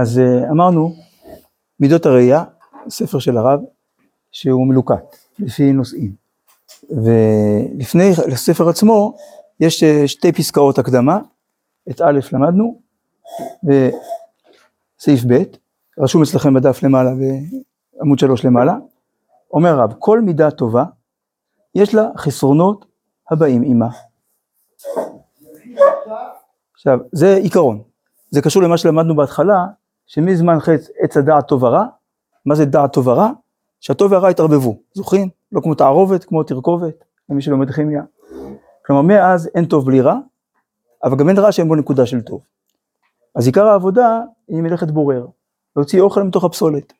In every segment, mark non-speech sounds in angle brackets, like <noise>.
אז אה, אמרנו, מידות הראייה, ספר של הרב, שהוא מלוקט, לפי נושאים. ולפני הספר עצמו, יש אה, שתי פסקאות הקדמה, את א' למדנו, וסעיף ב', רשום אצלכם בדף למעלה, בעמוד שלוש למעלה, אומר הרב, כל מידה טובה, יש לה חסרונות הבאים עימה. עכשיו, זה עיקרון, זה קשור למה שלמדנו בהתחלה, שמזמן חץ עץ הדעת טוב ורע, מה זה דעת טוב ורע? שהטוב והרע התערבבו, זוכרים? לא כמו תערובת, כמו תרכובת, למי שלומד כימיה. כלומר, מאז אין טוב בלי רע, אבל גם אין רע שאין בו נקודה של טוב. אז עיקר העבודה היא מלאכת בורר, להוציא אוכל מתוך הפסולת.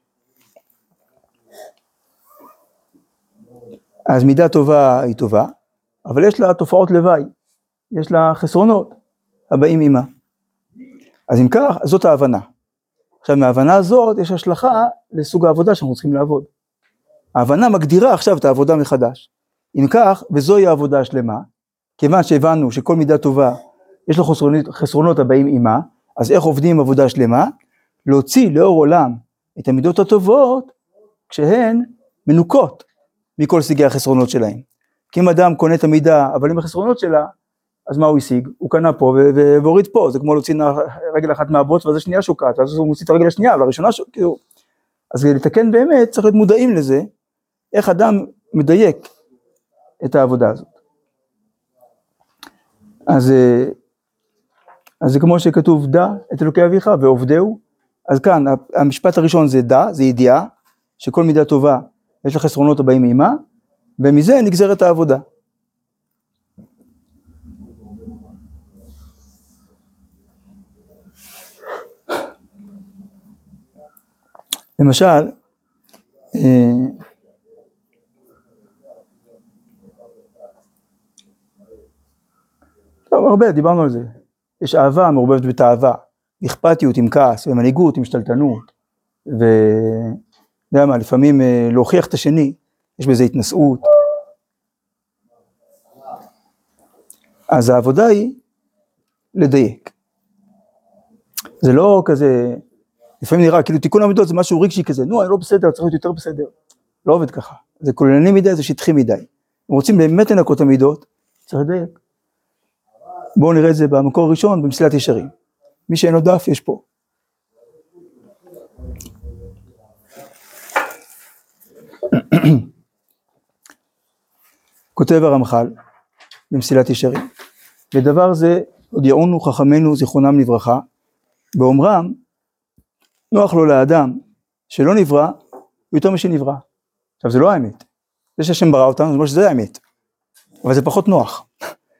אז מידה טובה היא טובה, אבל יש לה תופעות לוואי, יש לה חסרונות הבאים עימה. אז אם כך, זאת ההבנה. עכשיו מההבנה הזאת יש השלכה לסוג העבודה שאנחנו צריכים לעבוד. ההבנה מגדירה עכשיו את העבודה מחדש. אם כך, וזוהי העבודה השלמה, כיוון שהבנו שכל מידה טובה יש לו חסרונות, חסרונות הבאים עימה, אז איך עובדים עבודה שלמה? להוציא לאור עולם את המידות הטובות כשהן מנוקות מכל סוגי החסרונות שלהם. כי אם אדם קונה את המידה אבל עם החסרונות שלה, אז מה הוא השיג? הוא קנה פה והוריד פה, זה כמו להוציא רגל אחת מהבוץ ואז השנייה שוקעת, אז הוא מוציא את הרגל השנייה, והראשונה שוקעת, כאילו. אז לתקן באמת צריך להיות מודעים לזה, איך אדם מדייק את העבודה הזאת. אז, אה, אז זה כמו שכתוב דע את אלוקי אביך ועובדהו, אז כאן המשפט הראשון זה דע, זה ידיעה, שכל מידה טובה יש לה חסרונות הבאים מעימה, ומזה נגזרת העבודה. למשל, אה, טוב, הרבה, דיברנו על זה. יש אהבה מעורבבת בתאווה, אכפתיות עם כעס, ומנהיגות עם שתלטנות, ואתה יודע מה, לפעמים אה, להוכיח את השני, יש בזה התנשאות. אז העבודה היא לדייק. זה לא כזה, לפעמים נראה כאילו תיקון המידות זה משהו רגשי כזה, נו, אני לא בסדר, צריך להיות יותר בסדר. לא עובד ככה. זה כוללני מדי, זה שטחי מדי. אם רוצים באמת לנקות את המידות, צריך לדייק. בואו נראה את זה במקור הראשון, במסילת ישרים. מי שאין לו דף, יש פה. <coughs> כותב הרמח"ל במסילת ישרים, ודבר זה עוד יעונו חכמינו זיכרונם לברכה, באומרם נוח לו לאדם שלא נברא, הוא יותר משנברא. עכשיו זה לא האמת. זה שהשם ברא אותנו, זה אומר שזה האמת. אבל זה פחות נוח.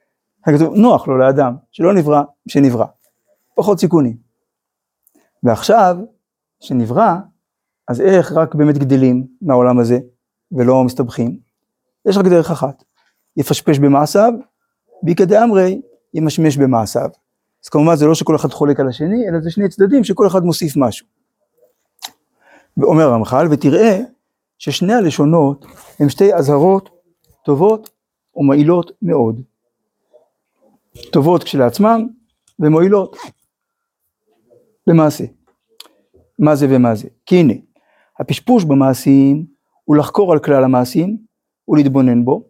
<laughs> נוח לו לאדם שלא נברא, שנברא. פחות סיכונים. ועכשיו, שנברא, אז איך רק באמת גדלים מהעולם הזה ולא מסתבכים? יש רק דרך אחת, יפשפש במעשיו, ביקא דאמרי ימשמש במעשיו. אז כמובן זה לא שכל אחד חולק על השני, אלא זה שני צדדים שכל אחד מוסיף משהו. ואומר הרמח"ל, ותראה ששני הלשונות הם שתי אזהרות טובות ומועילות מאוד. טובות כשלעצמם ומועילות למעשה. מה זה ומה זה? כי הנה, הפשפוש במעשים הוא לחקור על כלל המעשים ולהתבונן בו,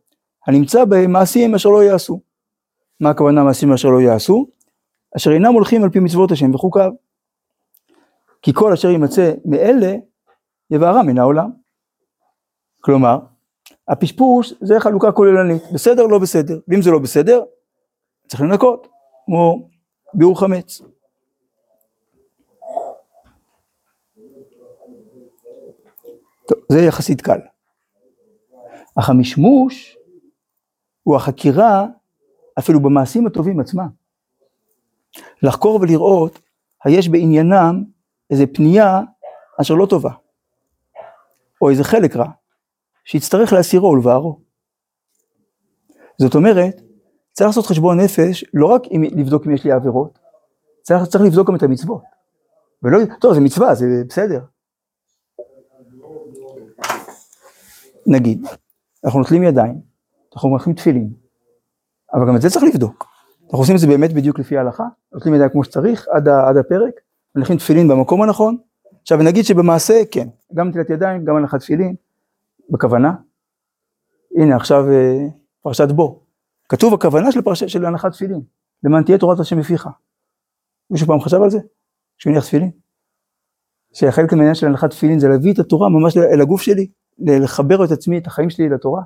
הנמצא בהם מעשים אשר לא יעשו. מה הכוונה מעשים אשר לא יעשו? אשר אינם הולכים על פי מצוות השם וחוקיו. כי כל אשר יימצא מאלה יבערה מן העולם. כלומר, הפשפוש זה חלוקה כוללנית, בסדר לא בסדר, ואם זה לא בסדר, צריך לנקות, כמו ביאור חמץ. טוב, זה יחסית קל. אך המשמוש הוא החקירה אפילו במעשים הטובים עצמם. לחקור ולראות היש בעניינם איזה פנייה אשר לא טובה, או איזה חלק רע, שיצטרך להסירו ולבערו. זאת אומרת, צריך לעשות חשבון נפש, לא רק אם, לבדוק אם יש לי עבירות, צריך, צריך לבדוק גם את המצוות. ולא, טוב, זה מצווה, זה בסדר. נגיד, אנחנו נוטלים ידיים, אנחנו מלכים תפילין, אבל גם את זה צריך לבדוק. אנחנו עושים את זה באמת בדיוק לפי ההלכה, נוטלים ידיים כמו שצריך עד, עד הפרק, מניחים תפילין במקום הנכון, עכשיו נגיד שבמעשה כן, גם נטילת ידיים, גם הנחת תפילין, בכוונה, הנה עכשיו אה, פרשת בו, כתוב הכוונה של, פרש... של הנחת תפילין, למען תהיה תורת השם בפיך. מישהו פעם חשב על זה? שהוא הניח תפילין? שחלק מהעניין של הנחת תפילין זה להביא את התורה ממש אל הגוף שלי, לחבר את עצמי, את החיים שלי לתורה.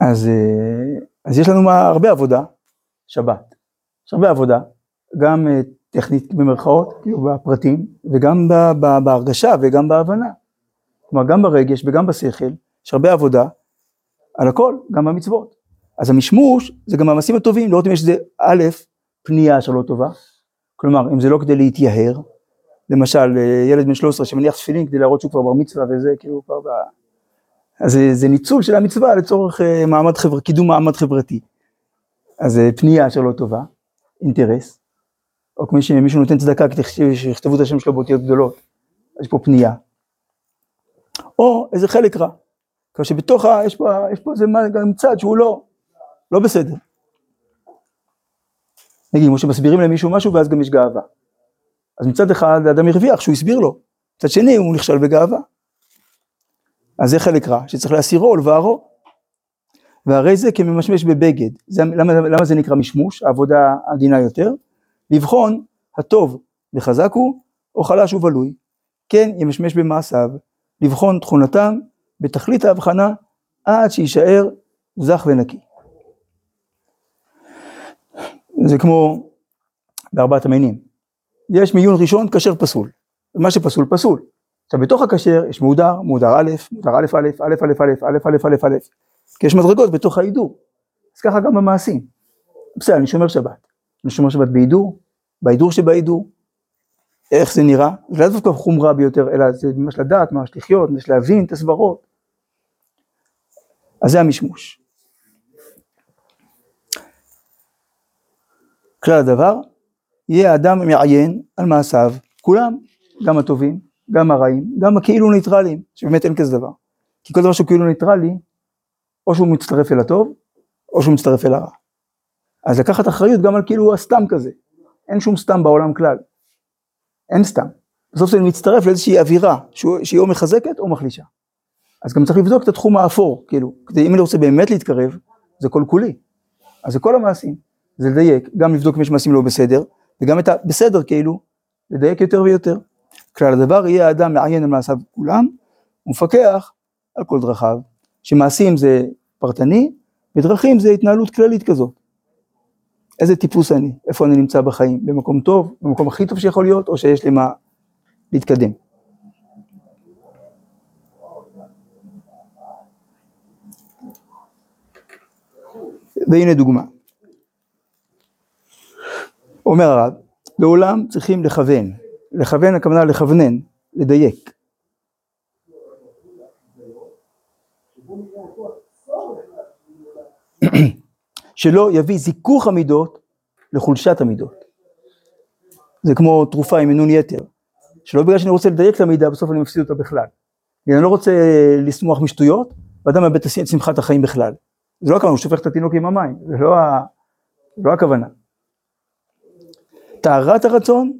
אז, אה, אז יש לנו הרבה עבודה, שבת. יש הרבה עבודה, גם אה, טכנית במרכאות, כאילו בפרטים, וגם בהרגשה וגם בהבנה. כלומר, גם ברגש וגם בשכל, יש הרבה עבודה על הכל, גם במצוות. אז המשמוש זה גם המעשים הטובים, לראות אם יש איזה א', פנייה שלא טובה, כלומר, אם זה לא כדי להתייהר, למשל, אה, ילד בן 13 שמניח תפילין כדי להראות שהוא כבר בר מצווה וזה, כאילו כבר ב... אז זה, זה ניצול של המצווה לצורך אה, מעמד חבר, קידום מעמד חברתי. אז זה פנייה שלא טובה, אינטרס, או כמו שמישהו נותן צדקה שיכתבו את השם שלו באותיות גדולות, יש פה פנייה. או איזה חלק רע, כלומר שבתוך ה... יש פה, יש פה איזה גם צד שהוא לא, לא בסדר. נגיד, כמו שמסבירים למישהו משהו ואז גם יש גאווה. אז מצד אחד האדם הרוויח שהוא הסביר לו, מצד שני הוא נכשל בגאווה. אז זה חלק רע, שצריך להסירו ולבערו. והרי זה כממשמש בבגד. זה, למה, למה זה נקרא משמוש? העבודה עדינה יותר. לבחון הטוב וחזק הוא, או חלש ובלוי. כן ימשמש במעשיו, לבחון תכונתם בתכלית ההבחנה עד שיישאר זך ונקי. זה כמו בארבעת המינים. יש מיון ראשון כשר פסול, מה שפסול פסול. עכשיו בתוך הכשר יש מעודר, מעודר א', מעודר א' א', א' א' א', א' א' א' א', כי יש מדרגות בתוך ההידור. אז ככה גם במעשים. בסדר, אני שומר שבת. אני שומר שבת בהידור, בהידור שבהידור. איך זה נראה? זה לא דווקא חומרה ביותר, אלא זה ממש לדעת, ממש לחיות, ממש להבין את הסברות. אז זה המשמוש. כלל הדבר, יהיה אדם מעיין על מעשיו, כולם, גם הטובים, גם הרעים, גם הכאילו ניטרלים, שבאמת אין כזה דבר. כי כל דבר שהוא כאילו ניטרלי, או שהוא מצטרף אל הטוב, או שהוא מצטרף אל הרע. אז לקחת אחריות גם על כאילו הסתם כזה. אין שום סתם בעולם כלל. אין סתם. בסוף זה מצטרף לאיזושהי אווירה, שהיא או מחזקת או מחלישה. אז גם צריך לבדוק את התחום האפור, כאילו, כדי אם אני רוצה באמת להתקרב, זה כל כולי. אז זה כל המעשים. זה לדייק, גם לבדוק אם יש מעשים לא בסדר, וגם את הבסדר כאילו, לדייק יותר ויותר. כלל הדבר יהיה האדם מעיין על מעשיו כולם, ומפקח על כל דרכיו, שמעשים זה פרטני, ודרכים זה התנהלות כללית כזאת. איזה טיפוס אני, איפה אני נמצא בחיים, במקום טוב, במקום הכי טוב שיכול להיות, או שיש לי מה להתקדם. והנה דוגמה. אומר הרב, לעולם צריכים לכוון, לכוון הכוונה לכוונן, לדייק. שלא יביא זיכוך המידות לחולשת המידות. זה כמו תרופה עם מינון יתר, שלא בגלל שאני רוצה לדייק את המידה, בסוף אני מפסיד אותה בכלל. אני לא רוצה לשמוח משטויות, ואדם מאבד את שמחת החיים בכלל. זה לא הכוונה, הוא שופך את התינוק עם המים, זה לא, ה... לא הכוונה. טהרת הרצון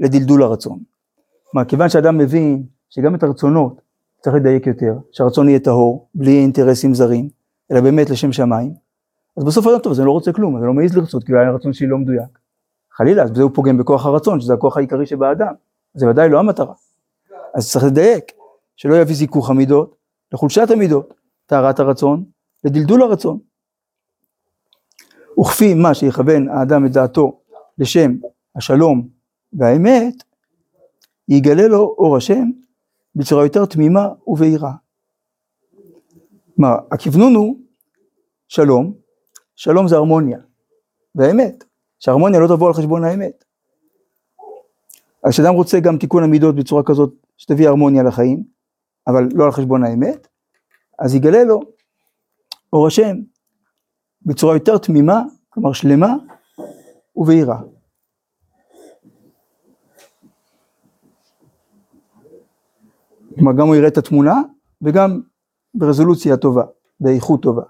לדלדול הרצון. כלומר, כיוון שאדם מבין שגם את הרצונות צריך לדייק יותר, שהרצון יהיה טהור, בלי אינטרסים זרים, אלא באמת לשם שמיים, אז בסוף היום טוב, אז אני לא רוצה כלום, אז אני לא מעז לרצות, כי הרצון שלי לא מדויק. חלילה, אז בזה הוא פוגם בכוח הרצון, שזה הכוח העיקרי שבאדם. זה ודאי לא המטרה. אז צריך לדייק, שלא יביא זיכוך המידות לחולשת המידות, טהרת הרצון לדלדול הרצון. וכפי מה שיכוון האדם את דעתו לשם השלום והאמת, יגלה לו אור השם בצורה יותר תמימה ובהירה. כלומר, הכוונון הוא שלום, שלום זה הרמוניה, והאמת, שהרמוניה לא תבוא על חשבון האמת. אז כשאדם רוצה גם תיקון המידות בצורה כזאת שתביא הרמוניה לחיים, אבל לא על חשבון האמת, אז יגלה לו אור השם בצורה יותר תמימה, כלומר שלמה ובהירה. כלומר גם הוא יראה את התמונה וגם ברזולוציה טובה, באיכות טובה.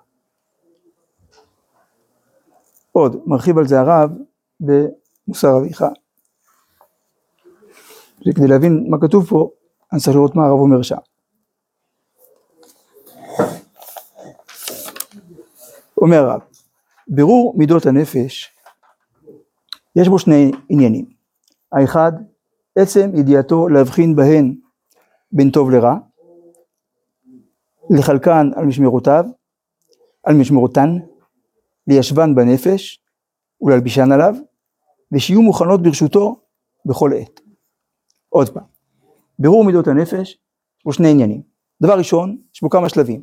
עוד, מרחיב על זה הרב במוסר אביך. כדי להבין מה כתוב פה, אני צריך לראות מה הרב אומר שם. אומר הרב, בירור מידות הנפש, יש בו שני עניינים. האחד, עצם ידיעתו להבחין בהן בין טוב לרע, לחלקן על משמרותיו, על משמרותן, ליישבן בנפש ולהלבישן עליו, ושיהיו מוכנות ברשותו בכל עת. עוד פעם, בירור מידות הנפש, בו שני עניינים. דבר ראשון, יש בו כמה שלבים.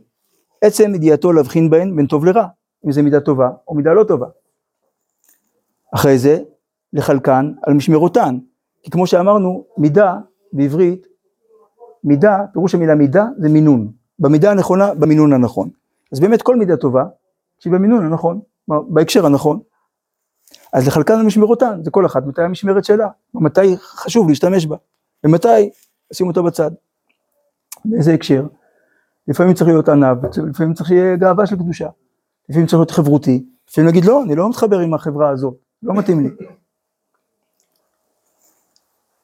עצם ידיעתו להבחין בהן בין טוב לרע, אם זה מידה טובה או מידה לא טובה. אחרי זה, לחלקן על משמרותן, כי כמו שאמרנו, מידה בעברית, מידה, פירוש המילה מידה זה מינון, במידה הנכונה, במינון הנכון. אז באמת כל מידה טובה, שהיא במינון הנכון, בהקשר הנכון. אז לחלקן על משמרותן, זה כל אחת מתי המשמרת שלה, מתי חשוב להשתמש בה, ומתי לשים אותה בצד. באיזה הקשר? לפעמים צריך להיות ענב, לפעמים צריך שיהיה גאווה של קדושה, לפעמים צריך להיות חברותי, לפעמים להגיד לא, אני לא מתחבר עם החברה הזאת, לא מתאים לי.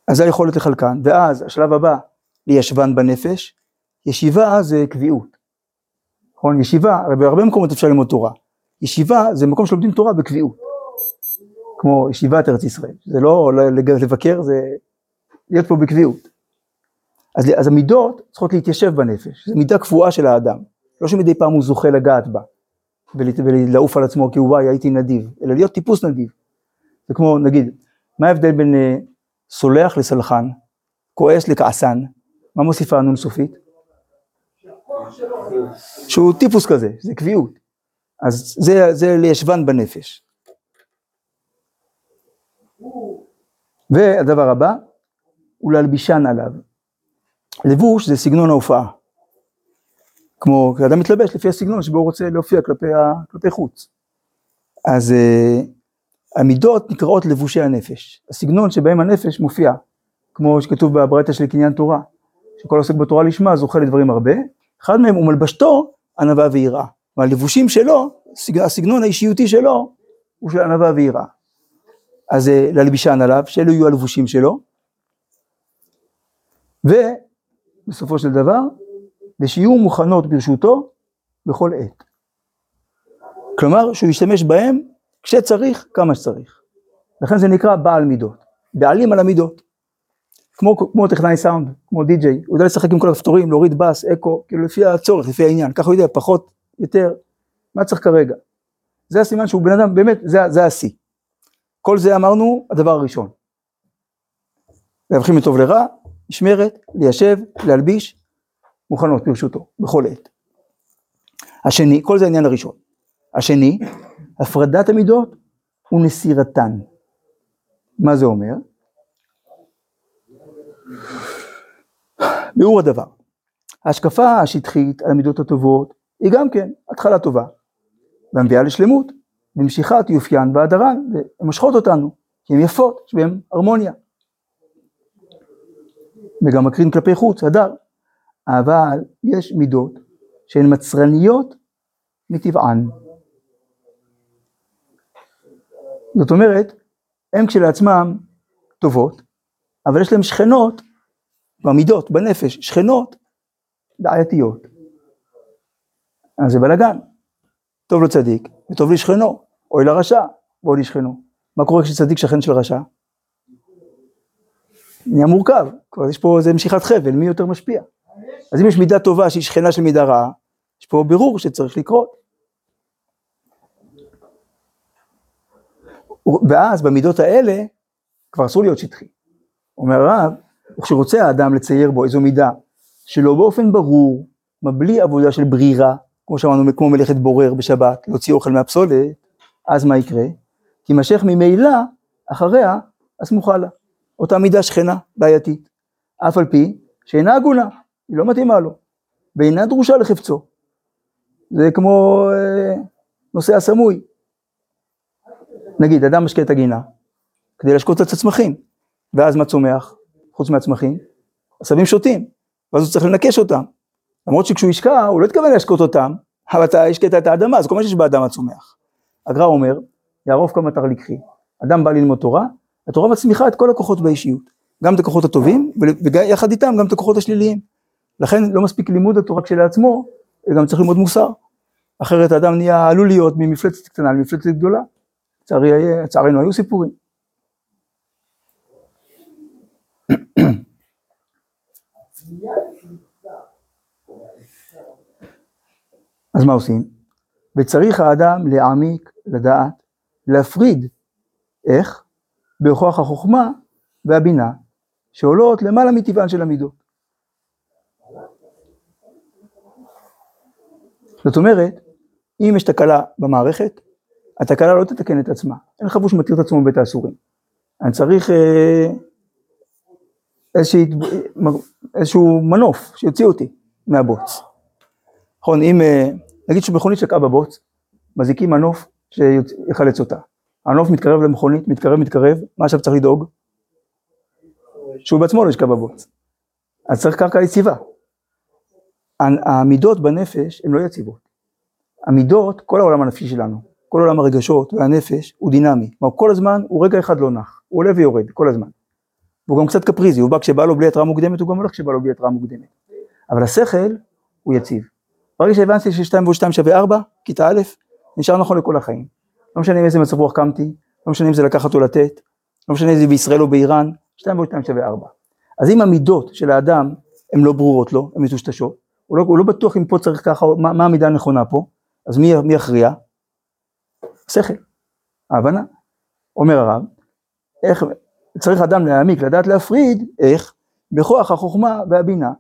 אז זה היכולת לחלקן, ואז השלב הבא, לישבן בנפש, ישיבה זה קביעות. נכון? ישיבה, בהרבה מקומות אפשר ללמוד תורה. ישיבה זה מקום שלומדים תורה בקביעות. כמו ישיבת ארץ ישראל. זה לא לבקר, זה להיות פה בקביעות. אז, אז המידות צריכות להתיישב בנפש, זו מידה קבועה של האדם. לא שמדי פעם הוא זוכה לגעת בה, ולעוף על עצמו כי וואי הייתי נדיב, אלא להיות טיפוס נדיב. זה כמו נגיד, מה ההבדל בין אה, סולח לסלחן, כועס לכעסן, מה מוסיפה הנון סופית? שהוא טיפוס כזה, זה קביעות. אז זה, זה לישבן בנפש. והדבר הבא, הוא להלבישן עליו. לבוש זה סגנון ההופעה. כמו, אדם מתלבש לפי הסגנון שבו הוא רוצה להופיע כלפי, ה, כלפי חוץ. אז uh, המידות נקראות לבושי הנפש. הסגנון שבהם הנפש מופיע, כמו שכתוב בברייתא של קניין תורה, שכל עוסק בתורה לשמה זוכה לדברים הרבה, אחד מהם הוא מלבשתו ענווה ויראה. והלבושים שלו, הסגנון האישיותי שלו, הוא של ענווה ויראה. אז אה, ללבישן עליו, שאלו יהיו הלבושים שלו, ובסופו של דבר, ושיהיו מוכנות ברשותו בכל עת. כלומר, שהוא ישתמש בהם כשצריך, כמה שצריך. לכן זה נקרא בעל מידות, בעלים על המידות. כמו, כמו טכנאי סאונד, כמו די-ג'יי, הוא יודע לשחק עם כל הכפתורים, להוריד בס, אקו, כאילו לפי הצורך, לפי העניין, ככה הוא יודע, פחות, יותר, מה צריך כרגע. זה הסימן שהוא בן אדם, באמת, זה, זה השיא. כל זה אמרנו, הדבר הראשון. להבחין מטוב לרע, משמרת, ליישב, להלביש, מוכנות ברשותו, בכל עת. השני, כל זה העניין הראשון. השני, הפרדת המידות ונסירתן. מה זה אומר? ביאור הדבר. ההשקפה השטחית על המידות הטובות היא גם כן התחלה טובה, והמביאה לשלמות, במשיכת יופיין והדרן, והן מושכות אותנו, כי הן יפות, יש בהן הרמוניה. וגם מקרין כלפי חוץ, הדר. אבל יש מידות שהן מצרניות מטבען. זאת אומרת, הן כשלעצמן טובות, אבל יש להן שכנות במידות, בנפש, שכנות בעייתיות. אז זה בלאגן. טוב לצדיק וטוב לשכנו, אוי לרשע ואוי לשכנו. מה קורה כשצדיק שכן של רשע? נהיה מורכב, כבר יש פה איזה משיכת חבל, מי יותר משפיע? אז אם יש מידה טובה שהיא שכנה של מידה רעה, יש פה בירור שצריך לקרות. ואז במידות האלה כבר אסור להיות שטחי. אומר הרב, וכשרוצה האדם לצייר בו איזו מידה שלא באופן ברור, מה בלי עבודה של ברירה, כמו שאמרנו, כמו מלאכת בורר בשבת, להוציא אוכל מהפסולת, אז מה יקרה? תימשך ממילא אחריה הסמוכה לה. אותה מידה שכנה, בעייתית. אף על פי שאינה הגונה, היא לא מתאימה לו, ואינה דרושה לחפצו. זה כמו אה, נושא הסמוי. נגיד, אדם משקה את הגינה, כדי להשקות את הצמחים, ואז מה צומח? חוץ מהצמחים? עשבים שוטים, ואז הוא צריך לנקש אותם. למרות שכשהוא ישקע, הוא לא התכוון להשקות אותם, אבל אתה השקעת את האדמה, אז כל מה שיש באדם הצומח. הגר"א אומר, יערוף כמה תרליקחי. אדם בא ללמוד תורה, התורה מצמיחה את כל הכוחות באישיות, גם את הכוחות הטובים, ויחד איתם גם את הכוחות השליליים. לכן לא מספיק לימוד התורה כשלעצמו, גם צריך ללמוד מוסר. אחרת האדם נהיה, עלול להיות ממפלצת קטנה למפלצת גדולה. לצערנו היו סיפורים. אז מה עושים? וצריך האדם להעמיק, לדעת, להפריד, איך? בכוח החוכמה והבינה, שעולות למעלה מטבען של המידות. זאת אומרת, אם יש תקלה במערכת, התקלה לא תתקן את עצמה. אין חבוש שמתיר את עצמו בבית האסורים. אני צריך אה, איזשה, איזשהו מנוף שיוציא אותי מהבוץ. נכון, אם אה, נגיד שמכונית שקעה בבוץ, מזיקים מנוף שיחלץ אותה. המנוף מתקרב למכונית, מתקרב, מתקרב, מה עכשיו צריך לדאוג? שהוא בעצמו לא ישקע בבוץ. אז צריך קרקע יציבה. המידות בנפש הן לא יציבות. המידות, כל העולם הנפשי שלנו, כל עולם הרגשות והנפש הוא דינמי. כלומר כל הזמן הוא רגע אחד לא נח, הוא עולה ויורד כל הזמן. והוא גם קצת קפריזי, הוא בא כשבא לו בלי התראה מוקדמת, הוא גם הולך כשבא לו בלי התראה מוקדמת. אבל השכל הוא יציב. ברגע שהבנתי ש-2 ועוד 2 שווה 4, כיתה א', נשאר נכון לכל החיים. לא משנה עם איזה מצב רוח קמתי, לא משנה אם זה לקחת או לתת, לא משנה אם זה בישראל או באיראן, 2 ועוד 2 שווה 4. אז אם המידות של האדם הן לא ברורות לו, הן מטושטשות, הוא לא, הוא לא בטוח אם פה צריך ככה, מה, מה המידה הנכונה פה, אז מי, מי יכריע? שכל, ההבנה. אומר הרב, איך, צריך אדם להעמיק, לדעת להפריד, איך? בכוח החוכמה והבינה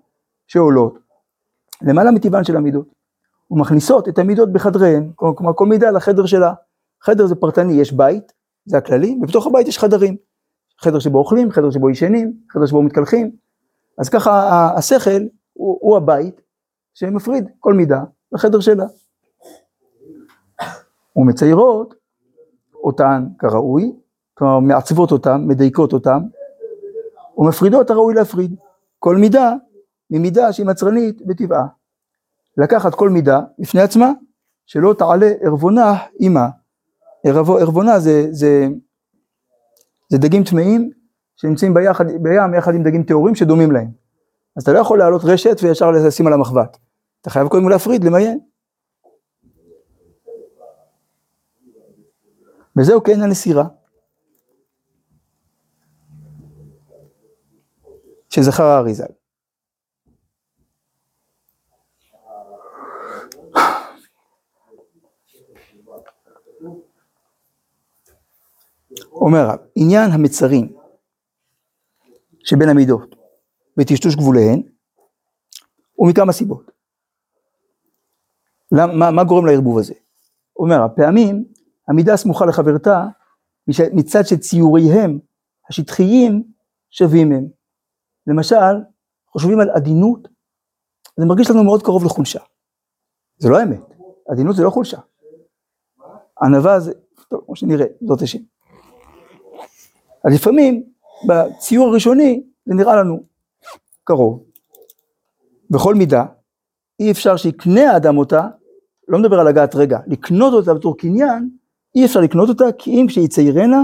שעולות למעלה מטבען של המידות, ומכניסות את המידות בחדריהן, כלומר כל מידה לחדר שלה. חדר זה פרטני, יש בית, זה הכללי, ובתוך הבית יש חדרים. חדר שבו אוכלים, חדר שבו ישנים, חדר שבו מתקלחים. אז ככה השכל הוא, הוא הבית שמפריד כל מידה לחדר שלה. ומציירות אותן כראוי, כלומר מעצבות אותן, מדייקות אותן, ומפרידות הראוי להפריד. כל מידה ממידה שהיא מצרנית בטבעה. לקחת כל מידה בפני עצמה, שלא תעלה ערבונה עימה. ערבונה זה, זה, זה דגים טמאים שנמצאים ביחד, בים יחד עם דגים טהורים שדומים להם. אז אתה לא יכול להעלות רשת וישר לשים על המחבת. אתה חייב קודם להפריד, למיין. וזהו כן הנסירה. שזכר האריזל. אומר הרב, עניין המצרים שבין המידות וטשטוש גבוליהן הוא מכמה סיבות. למה, מה, מה גורם לערבוב הזה? אומר, הפעמים המידה סמוכה לחברתה מצד שציוריהם השטחיים שווים הם. למשל, חושבים על עדינות, זה מרגיש לנו מאוד קרוב לחולשה. זה לא האמת, עדינות זה לא חולשה. ענווה זה, טוב, כמו שנראה, זאת השם. אז לפעמים בציור הראשוני זה נראה לנו קרוב. בכל מידה, אי אפשר שיקנה האדם אותה, לא מדבר על הגעת רגע, לקנות אותה בתור קניין, אי אפשר לקנות אותה כי אם כשהיא ציירנה,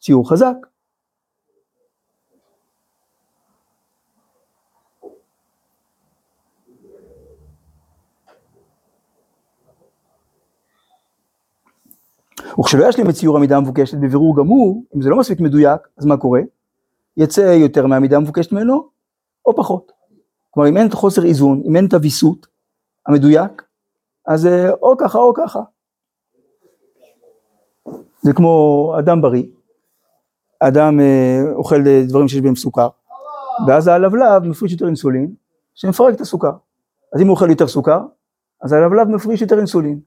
ציור חזק. וכשלא ישלים את ציור המידה המבוקשת בבירור גמור, אם זה לא מספיק מדויק, אז מה קורה? יצא יותר מהמידה המבוקשת ממנו, או פחות. כלומר, אם אין את חוסר איזון, אם אין את הוויסות המדויק, אז או ככה או ככה. זה כמו אדם בריא, אדם אה, אוכל דברים שיש בהם סוכר, ואז הלבלב מפריש יותר אינסולין, שמפרק את הסוכר. אז אם הוא אוכל יותר סוכר, אז הלבלב מפריש יותר אינסולין.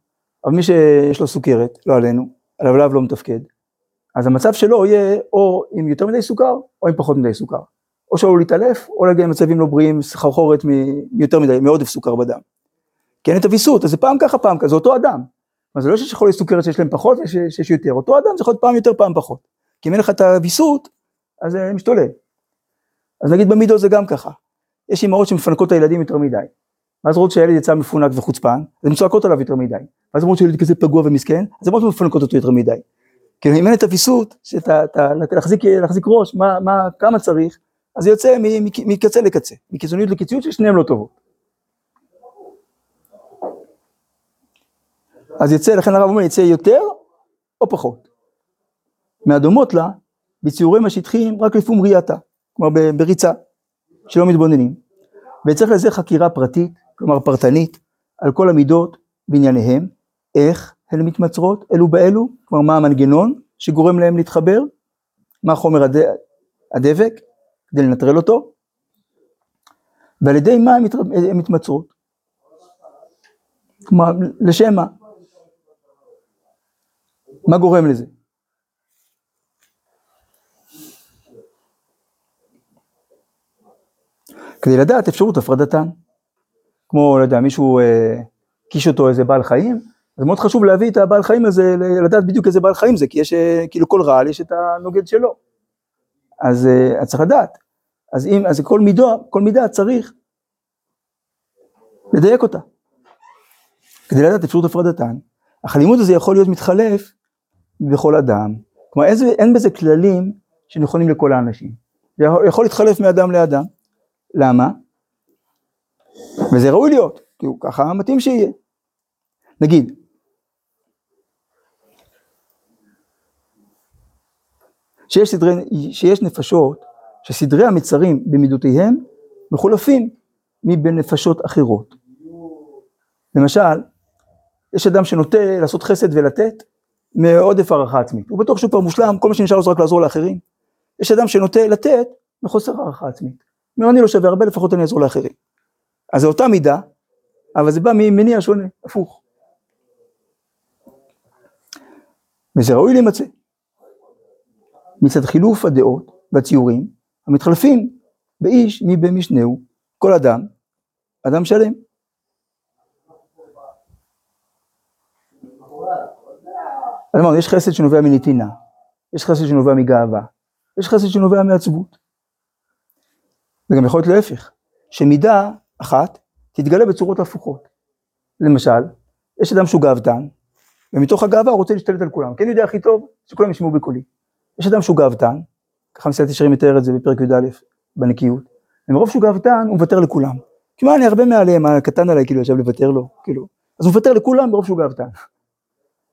אבל מי שיש לו סוכרת, לא עלינו, הלבלב לא מתפקד, אז המצב שלו יהיה או עם יותר מדי סוכר, או עם פחות מדי סוכר. או שהוא להתעלף, או להגיע למצבים לא בריאים, סחרחורת מיותר מדי, מעודף סוכר בדם. כי אין את הוויסות, אז זה פעם ככה, פעם ככה, זה אותו אדם. אז זה לא שיש חולי סוכרת שיש להם פחות, יש, שיש יותר, אותו אדם זה יכול להיות פעם יותר, פעם פחות. כי אם אין לך את הוויסות, אז זה משתולל. אז נגיד במידות זה גם ככה. יש אמהות שמפנקות את הילדים יותר מדי. ואז רואות שהילד יצא מפונק וחוצפן, אז הן צועקות עליו יותר מדי. ואז אומרות שהילד כזה פגוע ומסכן, אז הן אומרות שמפנקות אותו יותר מדי. כאילו אם אין את הוויסות, להחזיק ראש, מה, מה, כמה צריך, אז זה יוצא מקצה לקצה, מקיצוניות לקיצוניות ששניהם לא טובות. אז יצא, לכן הרב אומר, יצא יותר או פחות. מהדומות לה, בציורים השטחיים רק לפום ראייתה, כלומר בריצה, שלא מתבוננים. וצריך לזה חקירה פרטית, כלומר פרטנית, על כל המידות בענייניהם, איך הן מתמצרות, אלו באלו, כלומר מה המנגנון שגורם להם להתחבר, מה חומר הד... הדבק, כדי לנטרל אותו, ועל ידי מה הן מתמצרות. כלומר, לשם מה? מה גורם לזה? כדי לדעת אפשרות הפרדתן. כמו, לא יודע, מישהו אה, אותו איזה בעל חיים, אז מאוד חשוב להביא את הבעל חיים הזה, לדעת בדיוק איזה בעל חיים זה, כי יש, אה, כאילו כל רעל יש את הנוגד שלו. אז, אה, אז צריך לדעת. אז אם, אז כל מידה, כל מידה צריך לדייק אותה. כדי לדעת אפשרות הפרדתן. אך הלימוד הזה יכול להיות מתחלף בכל אדם. כלומר, איזה, אין בזה כללים שנכונים לכל האנשים. זה יכול להתחלף מאדם לאדם. למה? וזה ראוי להיות, כי הוא ככה מתאים שיהיה. נגיד, שיש, סדרי, שיש נפשות שסדרי המצרים במידותיהם מחולפים מבנפשות אחרות. למשל, יש אדם שנוטה לעשות חסד ולתת מעודף הערכה עצמית. הוא בטוח שהוא כבר מושלם, כל מה שנשאר לו זה רק לעזור לאחרים. יש אדם שנוטה לתת מחוסר הערכה עצמית. אומר, אני לא שווה הרבה, לפחות אני אעזור לאחרים. אז זו אותה מידה, אבל זה בא ממניע שונה, הפוך. וזה ראוי להימצא. מצד חילוף הדעות והציורים המתחלפים באיש מי במשנהו, כל אדם, אדם שלם. אמרנו, יש חסד שנובע מנתינה, יש חסד שנובע מגאווה, יש חסד שנובע מעצבות. וגם יכול להיות להפך, שמידה אחת תתגלה בצורות הפוכות. למשל, יש אדם שהוא גאוותן, ומתוך הגאווה הוא רוצה להשתלט על כולם, כן יודע הכי טוב שכולם ישמעו בקולי. יש אדם שהוא גאוותן, ככה מסילת ישרים מתאר את זה בפרק י"א בנקיות, ומרוב שהוא גאוותן הוא מוותר לכולם. כי מה אני הרבה מעליהם, הקטן עליי כאילו ישב לוותר לו, כאילו, אז הוא מוותר לכולם ברוב שהוא גאוותן.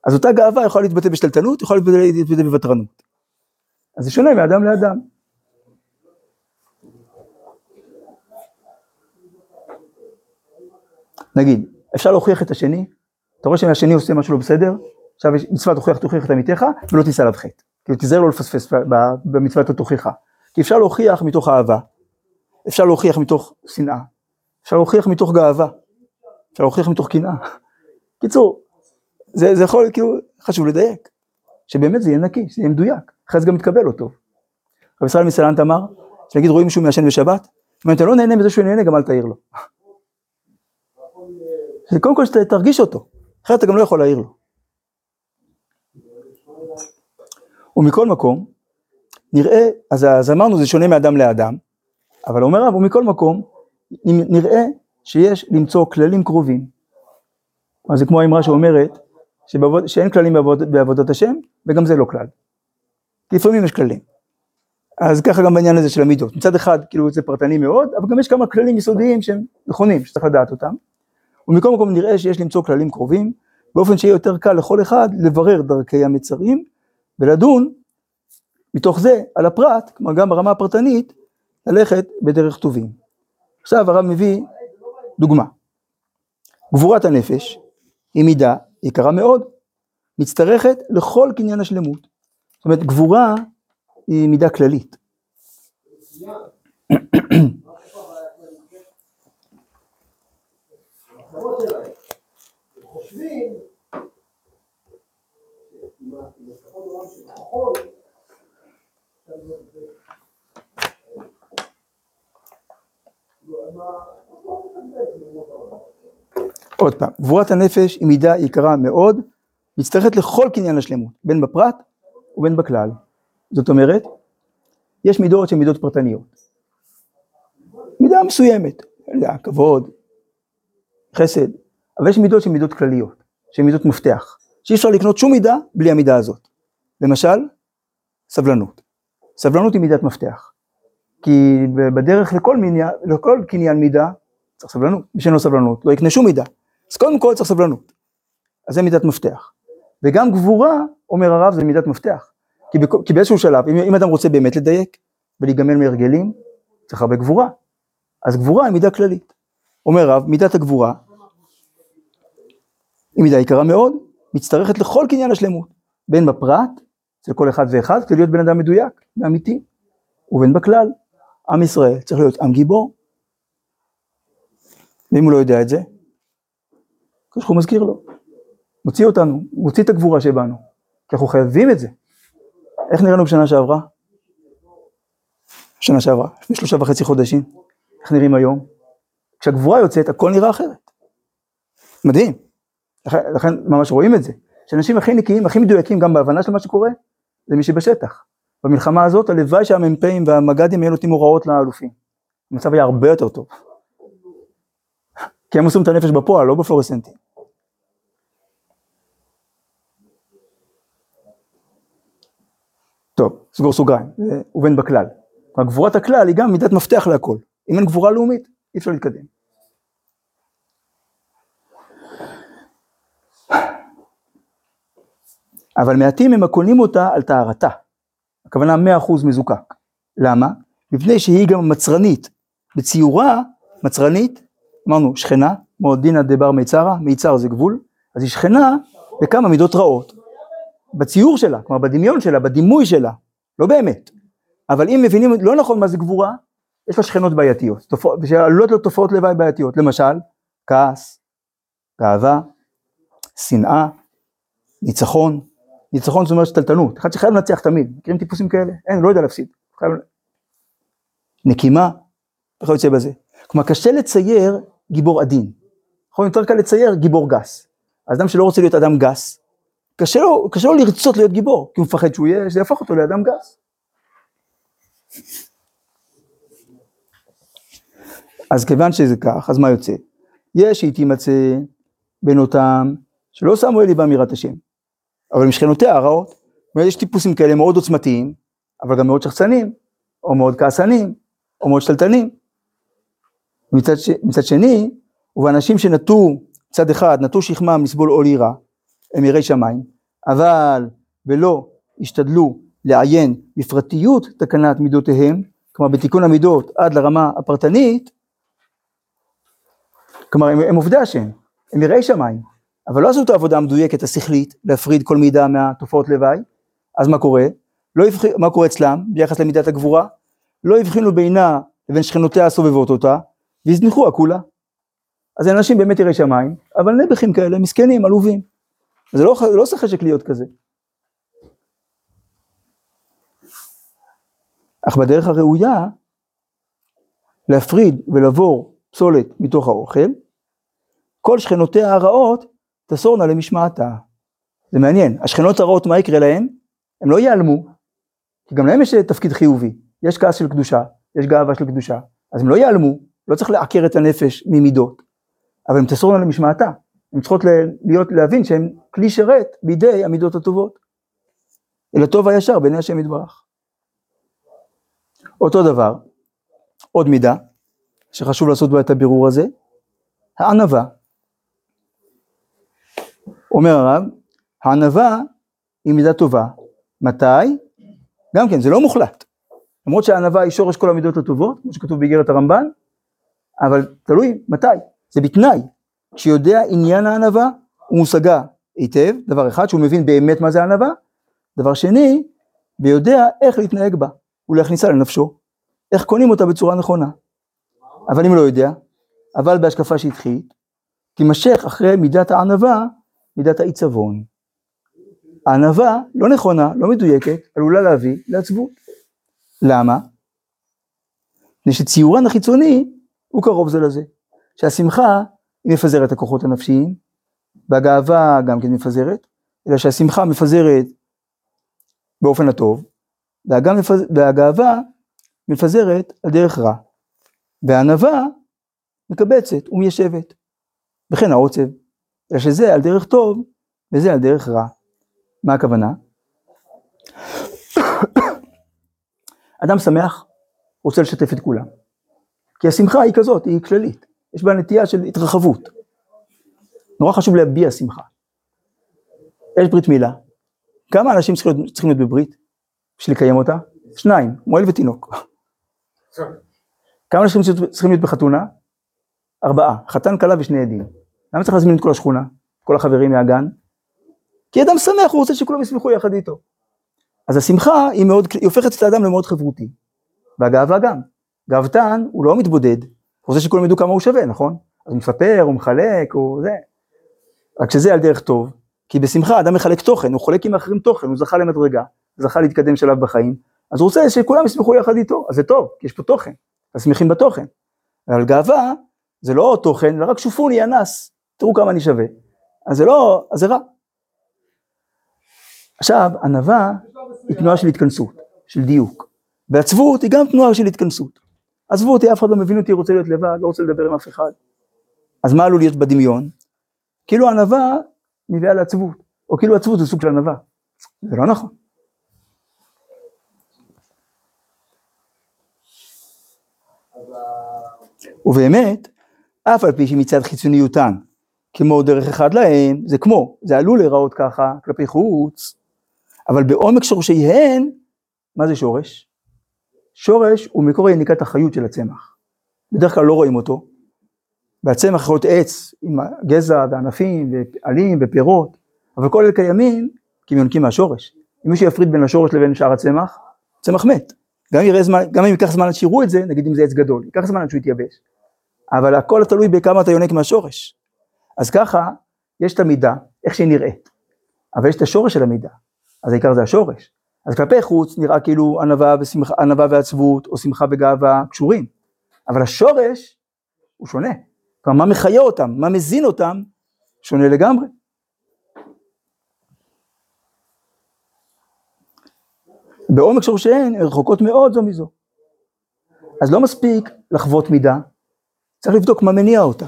אז אותה גאווה יכולה להתבטא בשתלטנות, יכולה להתבטא בוותרנות. אז זה שונה מאדם לאדם. נגיד, אפשר להוכיח את השני, אתה רואה שהשני עושה משהו לא בסדר, עכשיו יש מצווה תוכיח תוכיח את עמיתך ולא תישא עליו חטא. כאילו תיזהר לא לפספס במצוות התוכיחה. כי אפשר להוכיח מתוך אהבה, אפשר להוכיח מתוך שנאה, אפשר להוכיח מתוך גאווה, אפשר להוכיח מתוך קנאה. <laughs> קיצור, זה, זה יכול, כאילו, חשוב לדייק, שבאמת זה יהיה נקי, שזה יהיה מדויק, אחרי זה גם יתקבל אותו. רבי ישראל מסלנט אמר, שנגיד רואים מישהו מעשן בשבת, אם אתה לא נהנה מזה שהוא נהנה, גם אל תעיר לו. <laughs> קודם כל שתרגיש אותו, אחרת אתה גם לא יכול להעיר לו. ומכל מקום, נראה, אז, אז אמרנו זה שונה מאדם לאדם, אבל אומר רב, ומכל מקום, נראה שיש למצוא כללים קרובים. אז זה כמו האמרה שאומרת, שבעבוד, שאין כללים בעבוד, בעבודת השם, וגם זה לא כלל. כי לפעמים יש כללים. אז ככה גם בעניין הזה של המידות. מצד אחד, כאילו זה פרטני מאוד, אבל גם יש כמה כללים יסודיים שהם נכונים, שצריך לדעת אותם. ומכל מקום נראה שיש למצוא כללים קרובים, באופן שיהיה יותר קל לכל אחד לברר דרכי המצרים, ולדון מתוך זה על הפרט, כלומר גם ברמה הפרטנית, ללכת בדרך טובים. עכשיו הרב מביא דוגמה. גבורת הנפש היא מידה יקרה מאוד, מצטרכת לכל קניין השלמות. זאת אומרת, גבורה היא מידה כללית. <coughs> עוד פעם, גבורת הנפש היא מידה יקרה מאוד, מצטרכת לכל קניין השלמות, בין בפרט ובין בכלל. זאת אומרת, יש מידות שהן מידות פרטניות. מידה מסוימת, כבוד, חסד, אבל יש מידות שהן מידות כלליות, שהן מידות מפתח, שאי אפשר לקנות שום מידה בלי המידה הזאת. למשל, סבלנות. סבלנות היא מידת מפתח. כי בדרך לכל, מיני, לכל קניין מידה צריך סבלנות. מי שאין לו סבלנות לא יקנה שום מידה. אז קודם כל צריך סבלנות. אז זה מידת מפתח. וגם גבורה, אומר הרב, זה מידת מפתח. כי, בכ... כי באיזשהו שלב, אם, אם אדם רוצה באמת לדייק ולהיגמל מהרגלים, צריך הרבה גבורה. אז גבורה היא מידה כללית. אומר הרב, מידת הגבורה היא מידה יקרה מאוד, מצטרכת לכל קניין השלמות, בין בפרט, אצל כל אחד ואחד, כדי להיות בן אדם מדויק ואמיתי, ובין בכלל, עם ישראל צריך להיות עם גיבור. ואם הוא לא יודע את זה, הוא מזכיר לו, מוציא אותנו, מוציא את הגבורה שבנו, כי אנחנו חייבים את זה. איך נראינו בשנה שעברה? שנה שעברה, לפני שלושה וחצי חודשים, איך נראים היום? כשהגבורה יוצאת הכל נראה אחרת. מדהים. לכן, לכן ממש רואים את זה. שאנשים הכי נקיים, הכי מדויקים גם בהבנה של מה שקורה, זה מי שבשטח. במלחמה הזאת הלוואי שהמ"פים והמג"דים היו נותנים הוראות לאלופים. המצב היה הרבה יותר טוב. כי הם עושים את הנפש בפועל, לא בפלורסנטים. טוב, סגור סוגריים, ובין בכלל. גבורת הכלל היא גם מידת מפתח להכל. אם אין גבורה לאומית, אי אפשר להתקדם. אבל מעטים הם הקונים אותה על טהרתה. הכוונה מאה אחוז מזוקק. למה? מפני שהיא גם מצרנית. בציורה, מצרנית, אמרנו שכנה, כמו דינא דבר מיצרה, מיצר זה גבול, אז היא שכנה בכמה מידות רעות. בציור שלה, כלומר בדמיון שלה, בדימוי שלה, לא באמת. אבל אם מבינים לא נכון מה זה גבורה, יש לה שכנות בעייתיות, שעלולות להיות תופעות לוואי בעייתיות, למשל, כעס, גאווה, שנאה, ניצחון, ניצחון זאת אומרת שתלטנות, אחד שחייב לנצח תמיד, מכירים טיפוסים כאלה? אין, לא יודע להפסיד, חייב... נקימה, וכיוצא בזה. כלומר קשה לצייר גיבור עדין, נכון יותר קל לצייר גיבור גס. אז אדם שלא רוצה להיות אדם גס, קשה לו, קשה לו לרצות להיות גיבור, כי הוא מפחד שהוא יהיה, שזה יהפוך אותו לאדם גס. אז כיוון שזה כך, אז מה יוצא? יש שהיא תימצא בין אותם שלא שמו אל ליבם השם, אבל משכנותיה הרעות. יש טיפוסים כאלה מאוד עוצמתיים, אבל גם מאוד שחצנים, או מאוד כעסנים, או מאוד שתלטנים. מצד, ש... מצד שני, ובאנשים שנטו, מצד אחד, נטו שכמם לסבול עול יראה, הם יראי שמיים, אבל ולא השתדלו לעיין בפרטיות תקנת מידותיהם, כלומר בתיקון המידות עד לרמה הפרטנית, כלומר הם, הם עובדי השם, הם יראי שמיים, אבל לא עשו את העבודה המדויקת השכלית, להפריד כל מידה מהתופעות לוואי, אז מה קורה? לא הבח... מה קורה אצלם ביחס למידת הגבורה? לא הבחינו בינה לבין שכנותיה הסובבות אותה, והזניחו הכולה. אז אנשים באמת יראי שמיים, אבל נעבכים כאלה, מסכנים, עלובים. זה לא, לא עושה חשק להיות כזה. אך בדרך הראויה, להפריד ולבור פסולת מתוך האוכל, כל שכנותיה הרעות תסורנה למשמעתה. זה מעניין, השכנות הרעות מה יקרה להם? הם לא ייעלמו, כי גם להם יש תפקיד חיובי, יש כעס של קדושה, יש גאווה של קדושה, אז הם לא ייעלמו, לא צריך לעקר את הנפש ממידות, אבל הם תסורנה למשמעתה, הן צריכות להיות, להבין שהן כלי שרת בידי המידות הטובות. אל הטוב הישר בעיני השם יתברך. אותו דבר, עוד מידה, שחשוב לעשות בה את הבירור הזה, הענווה. אומר הרב, הענווה היא מידה טובה. מתי? גם כן, זה לא מוחלט. למרות שהענווה היא שורש כל המידות הטובות, כמו שכתוב באיגרת הרמב"ן, אבל תלוי מתי, זה בתנאי. כשיודע עניין הענווה, הוא מושגה היטב, דבר אחד, שהוא מבין באמת מה זה ענווה, דבר שני, ויודע איך להתנהג בה, ולהכניסה לנפשו, איך קונים אותה בצורה נכונה. אבל אם לא יודע, אבל בהשקפה שטחית, תימשך אחרי מידת הענווה, מידת העיצבון. הענווה לא נכונה, לא מדויקת, עלולה להביא לעצבות. למה? מפני שציורן החיצוני הוא קרוב זה לזה. שהשמחה היא מפזרת הכוחות הנפשיים, והגאווה גם כן מפזרת, אלא שהשמחה מפזרת באופן הטוב, והגאווה מפזרת על דרך רע, והענווה מקבצת ומיישבת, וכן העוצב, אלא שזה על דרך טוב וזה על דרך רע. מה הכוונה? אדם שמח רוצה לשתף את כולם. כי השמחה היא כזאת, היא כללית. יש בה נטייה של התרחבות. נורא חשוב להביע שמחה. יש ברית מילה. כמה אנשים צריכים להיות, צריכים להיות בברית בשביל לקיים אותה? שניים, מועל ותינוק. כמה אנשים צריכים להיות בחתונה? ארבעה, חתן, כלה ושני עדים. למה צריך להזמין את כל השכונה? כל החברים מהגן? כי אדם שמח, הוא רוצה שכולם ישמחו יחד איתו. אז השמחה היא מאוד, היא הופכת את האדם למאוד חברותי. והגאווה גם. גאוותן הוא לא מתבודד, הוא רוצה שכולם ידעו כמה הוא שווה, נכון? אז הוא מספר, הוא מחלק, הוא זה. רק שזה על דרך טוב, כי בשמחה אדם מחלק תוכן, הוא חולק עם האחרים תוכן, הוא זכה למדרגה, זכה להתקדם שלב בחיים, אז הוא רוצה שכולם ישמחו יחד איתו, אז זה טוב, כי יש פה תוכן, אז שמחים בתוכן. אבל גאווה זה לא תוכן, אלא רק שופוני אנס, תראו כמה אני שווה. אז זה לא, אז זה רע. עכשיו, ענווה היא תנועה של התכנסות, של דיוק. ועצבות היא גם תנועה של התכנסות. עזבו אותי, אף אחד לא מבין אותי, רוצה להיות לבד, לא רוצה לדבר עם אף אחד. אז מה עלול להיות בדמיון? כאילו ענווה מביאה לעצבות, או כאילו עצבות זה סוג של ענווה. זה לא נכון. ובאמת, אף על פי שמצד חיצוניותן, כמו דרך אחד להם, זה כמו, זה עלול להיראות ככה כלפי חוץ, אבל בעומק שורשיהן, מה זה שורש? שורש הוא מקור יניקת החיות של הצמח. בדרך כלל לא רואים אותו, והצמח יכול להיות עץ עם גזע וענפים ועלים ופירות, אבל כל אלה קיימים כי הם יונקים מהשורש. אם מישהו יפריד בין השורש לבין שאר הצמח, צמח מת. גם זמן, גם אם ייקח זמן עד שיראו את זה, נגיד אם זה עץ גדול, ייקח זמן עד שהוא יתייבש. אבל הכל תלוי בכמה אתה יונק מהשורש. אז ככה, יש את המידה, איך שהיא נראית, אבל יש את השורש של המידה, אז העיקר זה השורש. אז כלפי חוץ נראה כאילו ענווה, ושמחה, ענווה ועצבות, או שמחה וגאווה קשורים, אבל השורש הוא שונה. כלומר, מה מחיה אותם, מה מזין אותם, שונה לגמרי. בעומק שורשיהן הן רחוקות מאוד זו מזו. אז לא מספיק לחוות מידה, צריך לבדוק מה מניע אותה.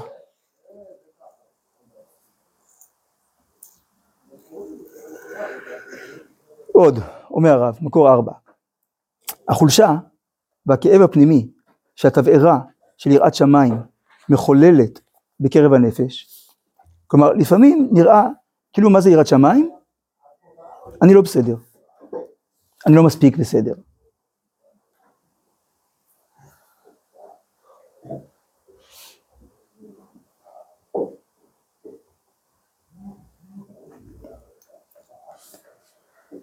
עוד, אומר הרב, מקור ארבע, החולשה והכאב הפנימי שהתבערה של יראת שמיים מחוללת בקרב הנפש, כלומר לפעמים נראה כאילו מה זה יראת שמיים? אני לא בסדר, אני לא מספיק בסדר.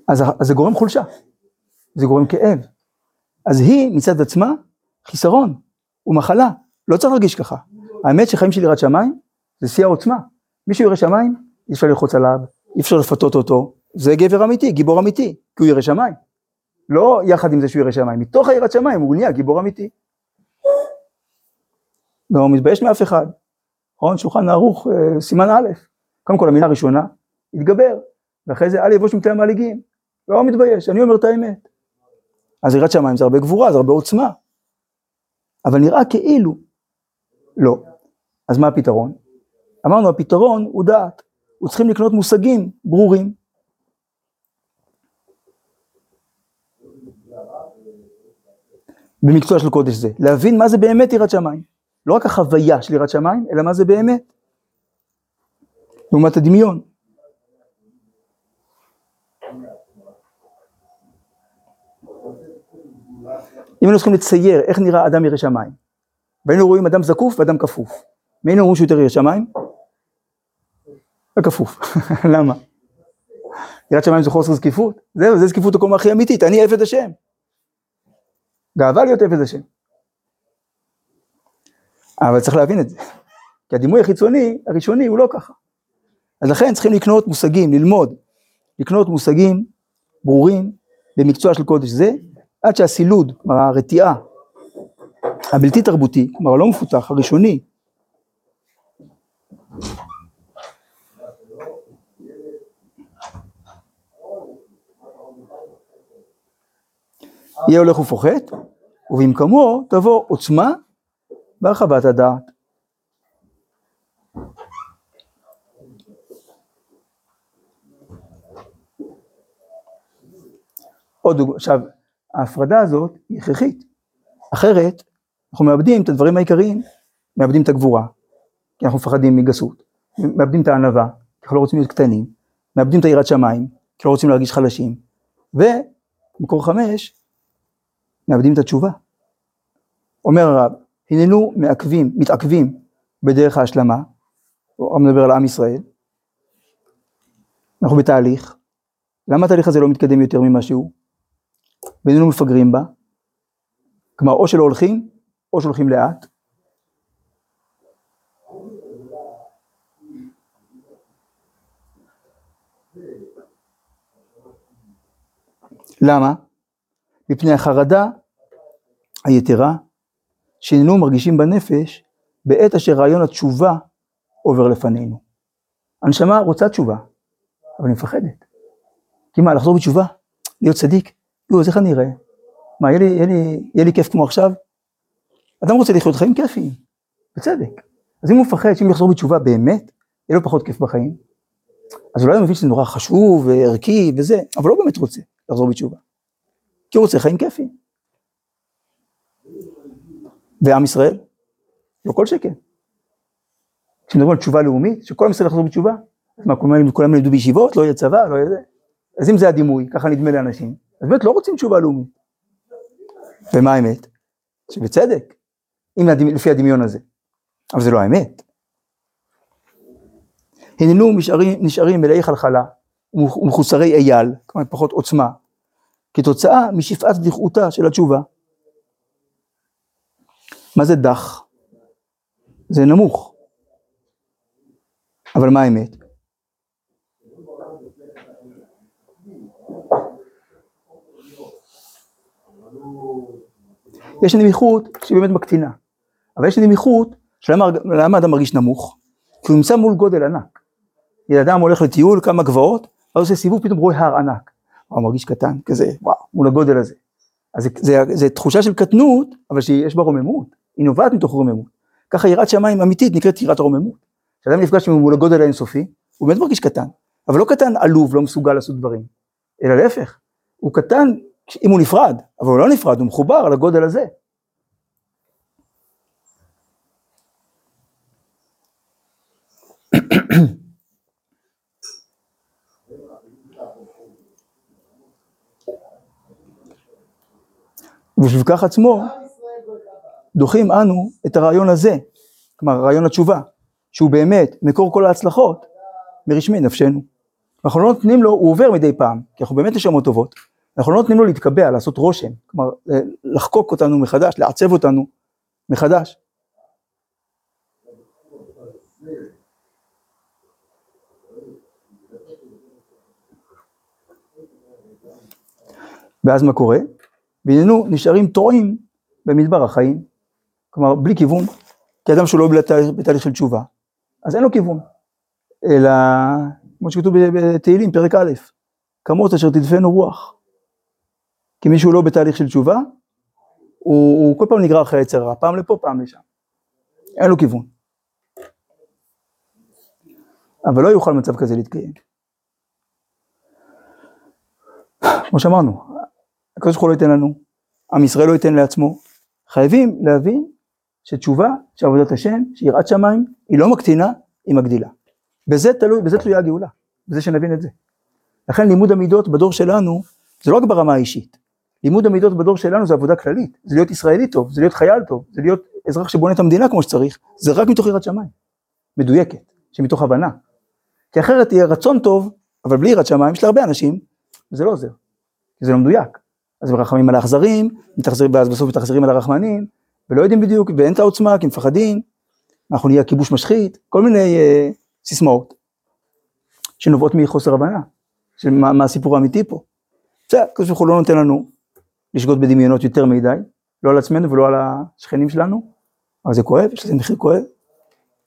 אז, אז זה גורם חולשה, זה גורם כאב. אז היא מצד עצמה חיסרון ומחלה, לא צריך להרגיש ככה. האמת שחיים של יראת שמיים זה שיא העוצמה. מישהו ירא שמיים, אי אפשר ללחוץ עליו, אי אפשר לפתות אותו, זה גבר אמיתי, גיבור אמיתי, כי הוא ירא שמיים. לא יחד עם זה שהוא ירא שמיים, מתוך היראת שמיים הוא נהיה גיבור אמיתי. לא מתבייש מאף אחד. נכון? שולחן ערוך, אה, סימן א', קודם כל המילה הראשונה, התגבר, ואחרי זה אל יבוש מטעם המלעיגים. לא מתבייש, אני אומר את האמת. אז יראת שמיים זה הרבה גבורה, זה הרבה עוצמה. אבל נראה כאילו, לא. אז מה הפתרון? אמרנו, הפתרון הוא דעת. הוא צריכים לקנות מושגים ברורים. במקצוע של קודש זה, להבין מה זה באמת יראת שמיים. לא רק החוויה של יראת שמיים, אלא מה זה באמת. לעומת הדמיון. אם היינו צריכים לצייר איך נראה אדם ירא שמיים, והיינו רואים אדם זקוף ואדם כפוף, מי היינו אומרים שהוא יותר ירא שמיים? הכפוף. <laughs> למה? יראת שמיים זה חוסר זקיפות? זהו, זה זקיפות הקומה הכי אמיתית, אני עבד השם. גאווה להיות עבד השם. אבל צריך להבין את זה, כי הדימוי החיצוני, הראשוני, הוא לא ככה. אז לכן צריכים לקנות מושגים, ללמוד, לקנות מושגים ברורים במקצוע של קודש זה, עד שהסילוד, כלומר הרתיעה, הבלתי תרבותי, כלומר הלא מפותח, הראשוני, יהיה הולך ופוחת, ובמקומו תבוא עוצמה והרחבת הדעת. עוד דוגמא, עכשיו, ההפרדה הזאת היא הכרחית. אחרת, אנחנו מאבדים את הדברים העיקריים, מאבדים את הגבורה, כי אנחנו מפחדים מגסות, מאבדים את הענווה, כי אנחנו לא רוצים להיות קטנים, מאבדים את היראת שמיים, כי לא רוצים להרגיש חלשים, ומקור חמש, מאבדים את התשובה. אומר הרב, הננו מעכבים, מתעכבים בדרך ההשלמה, הוא מדבר על עם ישראל, אנחנו בתהליך, למה התהליך הזה לא מתקדם יותר ממה שהוא? ואיננו מפגרים בה, כלומר או שלא הולכים, או שהולכים לאט. למה? מפני החרדה היתרה שאיננו מרגישים בנפש בעת אשר רעיון התשובה עובר לפנינו. הנשמה רוצה תשובה, אבל היא מפחדת. כי מה, לחזור בתשובה? להיות צדיק? יואו, אז איך אני אראה? מה, יהיה לי, יהיה, לי, יהיה לי כיף כמו עכשיו? אדם רוצה לחיות חיים כיפיים, בצדק. אז אם הוא מפחד שאם יחזור בתשובה באמת, יהיה לו פחות כיף בחיים, אז אולי הוא מבין שזה נורא חשוב וערכי וזה, אבל לא באמת רוצה לחזור בתשובה. כי הוא רוצה חיים כיפיים. ועם ישראל? לא כל שכן. כשמדברים על תשובה לאומית, שכל עם ישראל יחזור בתשובה, מה, כולם ילמדו בישיבות, לא יהיה צבא, לא יהיה זה. אז אם זה הדימוי, ככה נדמה לאנשים, אז באמת לא רוצים תשובה לאומית. ומה האמת? שבצדק, אם הדימ... לפי הדמיון הזה. אבל זה לא האמת. הננו נשארים, נשארים מלאי חלחלה ומחוסרי אייל, כלומר פחות עוצמה, כתוצאה משפעת דכאותה של התשובה. מה זה דח? זה נמוך. אבל מה האמת? יש נמיכות שהיא באמת מקטינה, אבל יש נמיכות שלמה אדם מרגיש נמוך? כי הוא נמצא מול גודל ענק. אדם הולך לטיול כמה גבעות, אז עושה סיבוב, פתאום רואה הר ענק. הוא מרגיש קטן, כזה, וואו, מול הגודל הזה. אז זה, זה, זה תחושה של קטנות, אבל שיש בה רוממות, היא נובעת מתוך רוממות. ככה יראת שמיים אמיתית נקראת יראת הרוממות. כשאדם נפגש מול הגודל האינסופי, הוא באמת מרגיש קטן, אבל לא קטן עלוב, לא מסוגל לעשות דברים, אלא להפך, הוא קטן אם הוא נפרד, אבל הוא לא נפרד, הוא מחובר לגודל הזה. ובשביל כך עצמו דוחים אנו את הרעיון הזה, כלומר רעיון התשובה, שהוא באמת מקור כל ההצלחות מרשמי נפשנו. אנחנו לא נותנים לו, הוא עובר מדי פעם, כי אנחנו באמת נשמות טובות, אנחנו לא נותנים לו להתקבע, לעשות רושם, כלומר לחקוק אותנו מחדש, לעצב אותנו מחדש. ואז מה קורה? והננו נשארים טועים במדבר החיים, כלומר בלי כיוון, כי אדם שהוא לא בתהליך של תשובה, אז אין לו כיוון, אלא כמו שכתוב בתהילים, פרק א', כמות אשר תדפנו רוח. כי מישהו לא בתהליך של תשובה, הוא, הוא כל פעם נגרר אחרי היצר הרע, פעם לפה, פעם לשם. אין לו כיוון. אבל לא יוכל מצב כזה להתקיים. כמו שאמרנו, הקדוש ברוך הוא לא ייתן לנו, עם ישראל לא ייתן לעצמו. חייבים להבין שתשובה, שעבודת השם, שיראת שמיים, היא לא מקטינה, היא מגדילה. בזה תלוי, בזה תלויה הגאולה, בזה שנבין את זה. לכן לימוד המידות בדור שלנו, זה לא רק ברמה האישית. לימוד המידות בדור שלנו זה עבודה כללית, זה להיות ישראלי טוב, זה להיות חייל טוב, זה להיות אזרח שבונה את המדינה כמו שצריך, זה רק מתוך יראת שמיים, מדויקת, שמתוך הבנה. כי אחרת יהיה רצון טוב, אבל בלי יראת שמיים, יש להרבה אנשים, וזה לא עוזר, זה לא מדויק. אז מרחמים על האכזרים, אז בסוף מתאכזרים על הרחמנים, ולא יודעים בדיוק, ואין את העוצמה, כי מפחדים, אנחנו נהיה כיבוש משחית, כל מיני uh, סיסמאות, שנובעות מחוסר הבנה, של מה, מה הסיפור האמיתי פה. בסדר, הקדוש ברוך הוא לא נותן לנו לשגות בדמיונות יותר מדי, לא על עצמנו ולא על השכנים שלנו, אבל זה כואב, יש לזה מחיר כואב.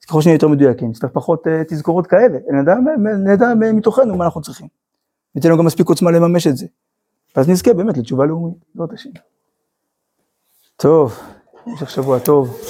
אז ככל שנהיה יותר מדויקים, נצטרך פחות uh, תזכורות כאלה, נדע, נדע מתוכנו מה אנחנו צריכים. ניתן לנו גם מספיק עוצמה לממש את זה. ואז נזכה באמת לתשובה לאומית, זאת השם. טוב, המשך שבוע טוב.